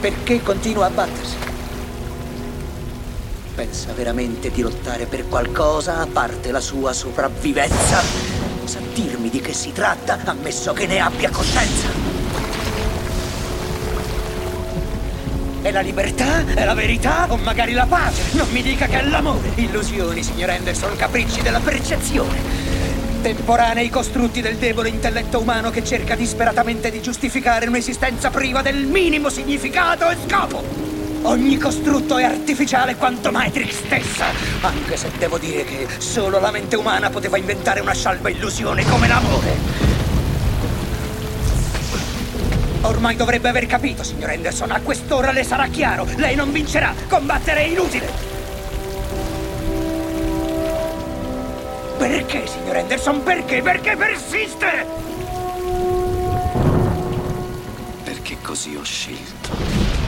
Perché continua a battersi? Pensa veramente di lottare per qualcosa a parte la sua sopravvivenza? Sa dirmi di che si tratta, ammesso che ne abbia coscienza? È la libertà? È la verità? O magari la pace? Non mi dica che è l'amore! Illusioni, signor Anderson, capricci della percezione. Temporanei costrutti del debole intelletto umano che cerca disperatamente di giustificare un'esistenza priva del minimo significato e scopo. Ogni costrutto è artificiale quanto Matrix stessa, anche se devo dire che solo la mente umana poteva inventare una scialba illusione come l'amore. Ormai dovrebbe aver capito, signor Anderson. A quest'ora le sarà chiaro. Lei non vincerà. Combattere è inutile. Perché, signor Anderson? Perché? Perché persiste? Perché così ho scelto.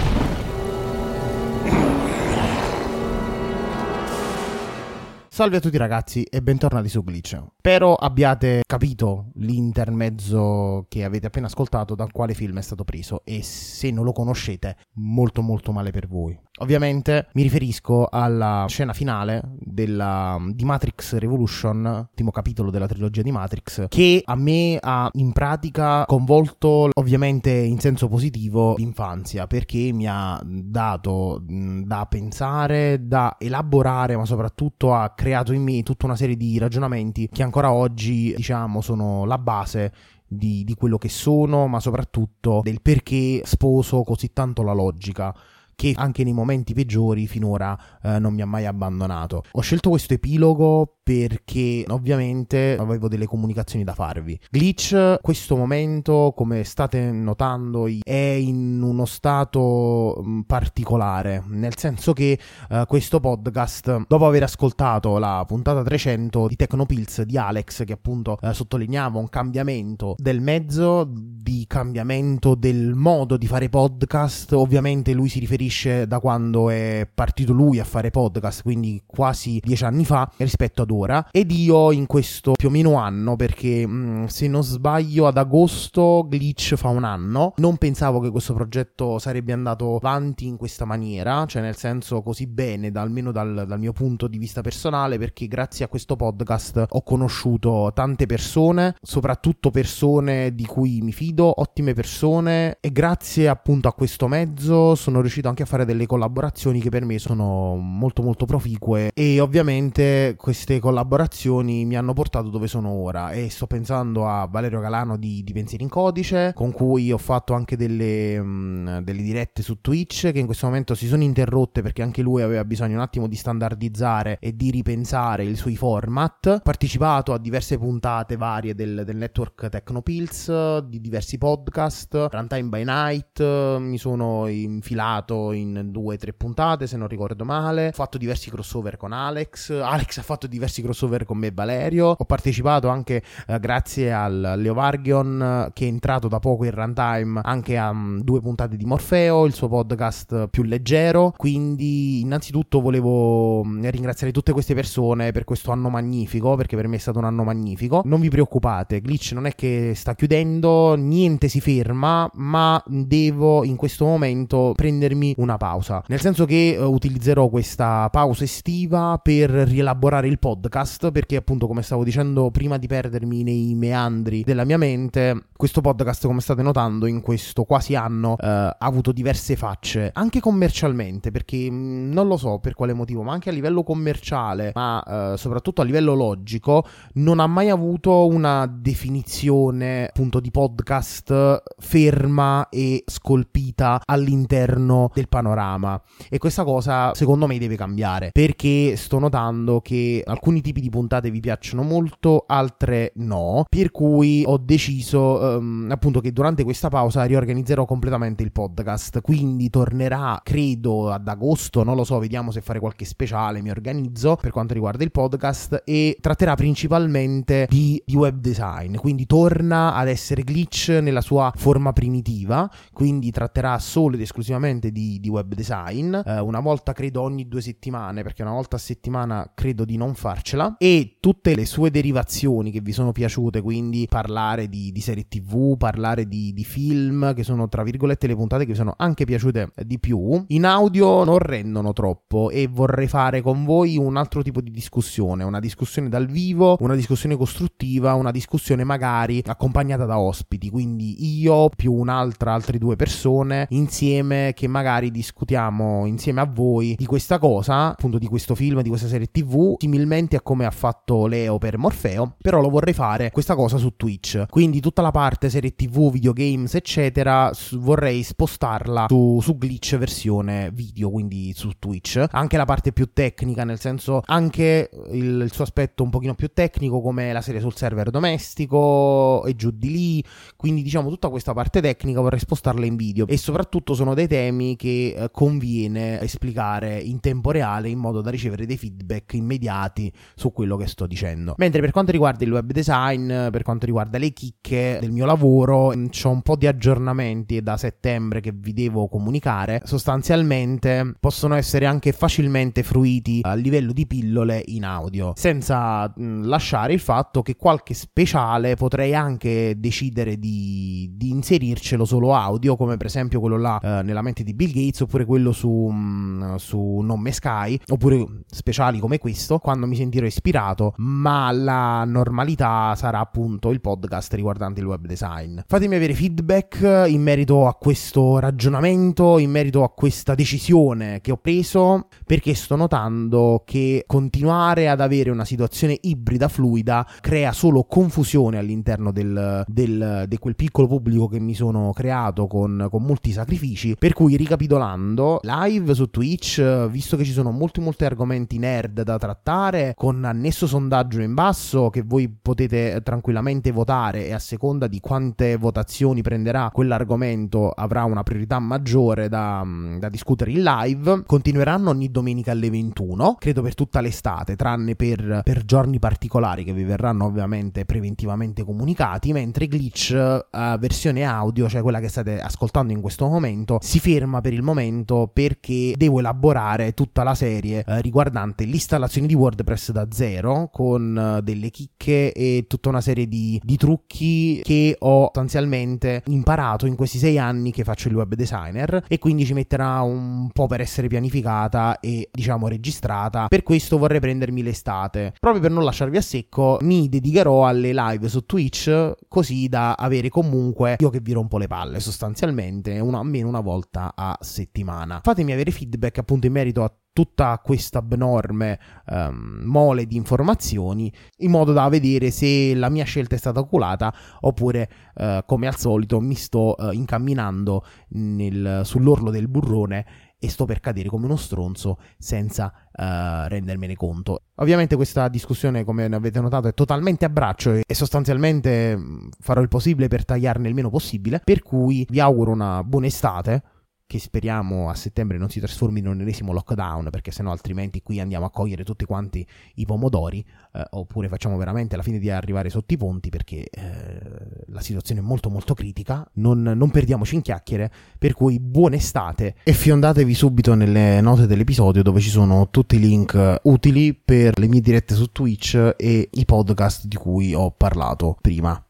Salve a tutti ragazzi e bentornati su Glitch. Spero abbiate capito l'intermezzo che avete appena ascoltato da quale film è stato preso e se non lo conoscete molto molto male per voi. Ovviamente mi riferisco alla scena finale della, di Matrix Revolution, ultimo capitolo della trilogia di Matrix, che a me ha in pratica convolto ovviamente in senso positivo l'infanzia perché mi ha dato da pensare, da elaborare ma soprattutto ha creato in me tutta una serie di ragionamenti che ancora oggi diciamo sono la base di, di quello che sono ma soprattutto del perché sposo così tanto la logica che anche nei momenti peggiori finora eh, non mi ha mai abbandonato. Ho scelto questo epilogo perché ovviamente avevo delle comunicazioni da farvi. Glitch, questo momento, come state notando, è in uno stato mm, particolare, nel senso che eh, questo podcast, dopo aver ascoltato la puntata 300 di Tecnopills di Alex, che appunto eh, sottolineava un cambiamento del mezzo, di cambiamento del modo di fare podcast, ovviamente lui si riferisce da quando è partito lui a fare podcast, quindi quasi dieci anni fa, rispetto ad ora. Ed io in questo più o meno anno perché mh, mm, se non sbaglio ad agosto Glitch fa un anno. Non pensavo che questo progetto sarebbe andato avanti in questa maniera cioè nel senso così bene da, almeno dal, dal mio punto di vista personale perché grazie a questo podcast ho conosciuto tante persone soprattutto persone di cui mi fido ottime persone e grazie appunto a questo mezzo sono riuscito anche a fare delle collaborazioni che per me sono molto molto proficue. E ovviamente queste collaborazioni mi hanno portato dove sono ora. E sto pensando a Valerio Galano di, di Pensieri in Codice con cui ho fatto anche delle, mh, delle, dirette su Twitch che in questo momento si sono interrotte perché anche lui aveva bisogno un attimo di standardizzare e di ripensare i suoi format. Ho partecipato a diverse puntate varie del, del network Tecnopills di diversi podcast, Runtime by Night, mi sono infilato in due o tre puntate se non ricordo male, ho fatto diversi crossover con Alex, Alex ha fatto diversi crossover con me e Valerio, ho partecipato anche eh, grazie al Leo Vargion che è entrato da poco in Runtime anche a um, due puntate di Morfeo, il suo podcast più leggero, quindi innanzitutto volevo mm, ringraziare tutte queste persone per questo anno magnifico, perché per me è stato un anno magnifico. Non vi preoccupate, Glitch non è che sta chiudendo, niente si ferma, ma devo in questo momento prendermi una pausa. Nel senso che uh, utilizzerò questa pausa estiva per rielaborare il podcast, perché appunto come stavo dicendo prima di perdermi nei meandri della mia mente, questo podcast come state notando in questo quasi anno uh, ha avuto diverse facce, anche commercialmente, perché mh, mm, non lo so per quale motivo, ma anche a livello commerciale, ma uh, soprattutto a livello logico, non ha mai avuto una definizione appunto di podcast ferma e scolpita all'interno del panorama. E questa cosa secondo me deve cambiare perché sto notando che alcuni tipi di puntate vi piacciono molto, altre no. Per cui ho deciso um, appunto che durante questa pausa riorganizzerò completamente il podcast. Quindi tornerà, credo, ad agosto, non lo so, vediamo se fare qualche speciale, mi organizzo per quanto riguarda il podcast e tratterà principalmente di, di web design, quindi torna ad essere glitch nella sua forma primitiva, quindi tratterà solo ed esclusivamente di, di web design, eh, una volta credo ogni due settimane, perché una volta a settimana credo di non farcela, e tutte le sue derivazioni che vi sono piaciute, quindi parlare di, di serie tv, parlare di, di film, che sono tra virgolette le puntate che vi sono anche piaciute di più, in audio non rendono troppo e vorrei fare con voi un altro tipo di discussione, una discussione dal vivo, una discussione costruttiva, una discussione magari accompagnata da ospiti, quindi io più un'altra, altre due persone insieme che magari discutiamo insieme a voi di questa cosa, appunto di questo film, di questa serie TV, similmente a come ha fatto Leo per Morfeo, però lo vorrei fare questa cosa su Twitch, quindi tutta la parte serie TV, videogames, eccetera, vorrei spostarla su, su Glitch versione video, quindi su Twitch, anche la parte più tecnica, nel senso anche il, il suo aspetto un pochino più tecnico come la serie sul server domestico e giù di lì, quindi diciamo tutta questa parte tecnica vorrei spostarla in video. E soprattutto sono dei temi che eh, conviene esplicare in tempo reale in modo da ricevere dei feedback immediati su quello che sto dicendo. Mentre per quanto riguarda il web design, per quanto riguarda le chicche del mio lavoro, mm, ho un po' di aggiornamenti da settembre che vi devo comunicare. Sostanzialmente possono essere anche facilmente fruiti a livello di pillole in audio, senza mm, lasciare il fatto che qualche speciale potrei anche decidere di, di inserircelo solo audio, come per esempio quello là eh, nella mente di Bill Gates, oppure quello su, mm, su Non Me Sky, oppure speciali come questo, quando mi sentirò ispirato, ma la normalità sarà appunto il podcast riguardante il web design. Fatemi avere feedback in merito a questo ragionamento, in merito a questa decisione che ho preso, perché sto notando che continuare ad avere una situazione ibrida fluida crea solo confusione all'interno del, del, di quel piccolo pubblico che mi sono creato con, con molti sacrifici. Per cui, ricapitolando, live su Twitch, visto che ci sono molti, molti argomenti nerd da trattare, con annesso sondaggio in basso che voi potete tranquillamente votare e a seconda di quante votazioni prenderà quell'argomento avrà una priorità maggiore da, da discutere in live. Continueranno ogni domenica alle 21, credo per tutta l'estate, tranne per, per giorni particolari che vi verranno ovviamente preventivamente comunicati, mentre Glitch uh, versione audio, cioè quella che state ascoltando in questo momento, si ferma per il momento perché devo elaborare tutta la serie uh, riguardante l'installazione di WordPress da zero con uh, delle chicche e tutta una serie di, di trucchi che ho sostanzialmente imparato in questi sei anni che faccio il web designer e quindi ci metterà un po' per essere pianificata e diciamo registrata. Per questo vorrei prendermi l'estate, proprio per non lasciarvi a secco, mi dedicherò alle live su Twitch così da avere comunque io che vi rompo le palle sostanzialmente una, almeno una volta a settimana. Fatemi avere feedback appunto in merito a tutta questa abnorme um, mole di informazioni in modo da vedere se la mia scelta è stata oculata oppure uh, come al solito mi sto uh, incamminando nel, sull'orlo del burrone e sto per cadere come uno stronzo senza uh, rendermene conto. Ovviamente questa discussione, come avete notato, è totalmente a braccio e, sostanzialmente mm, farò il possibile per tagliarne il meno possibile, per cui vi auguro una buona estate che speriamo a settembre non si trasformi in un ennesimo lockdown, perché sennò altrimenti qui andiamo a cogliere tutti quanti i pomodori, eh, oppure facciamo veramente la fine di arrivare sotto i ponti, perché eh, la situazione è molto molto critica, non, non, perdiamoci in chiacchiere, per cui buona estate. E fiondatevi subito nelle note dell'episodio dove ci sono tutti i link utili per le mie dirette su Twitch e i podcast di cui ho parlato prima.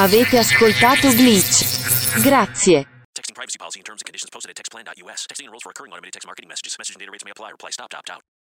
Avete ascoltato Glitch. Grazie. Texting privacy policy and terms and conditions posted at textplan.us. Texting enrolls for recurring automated text marketing messages. Message and data rates may apply. Reply stop to opt out.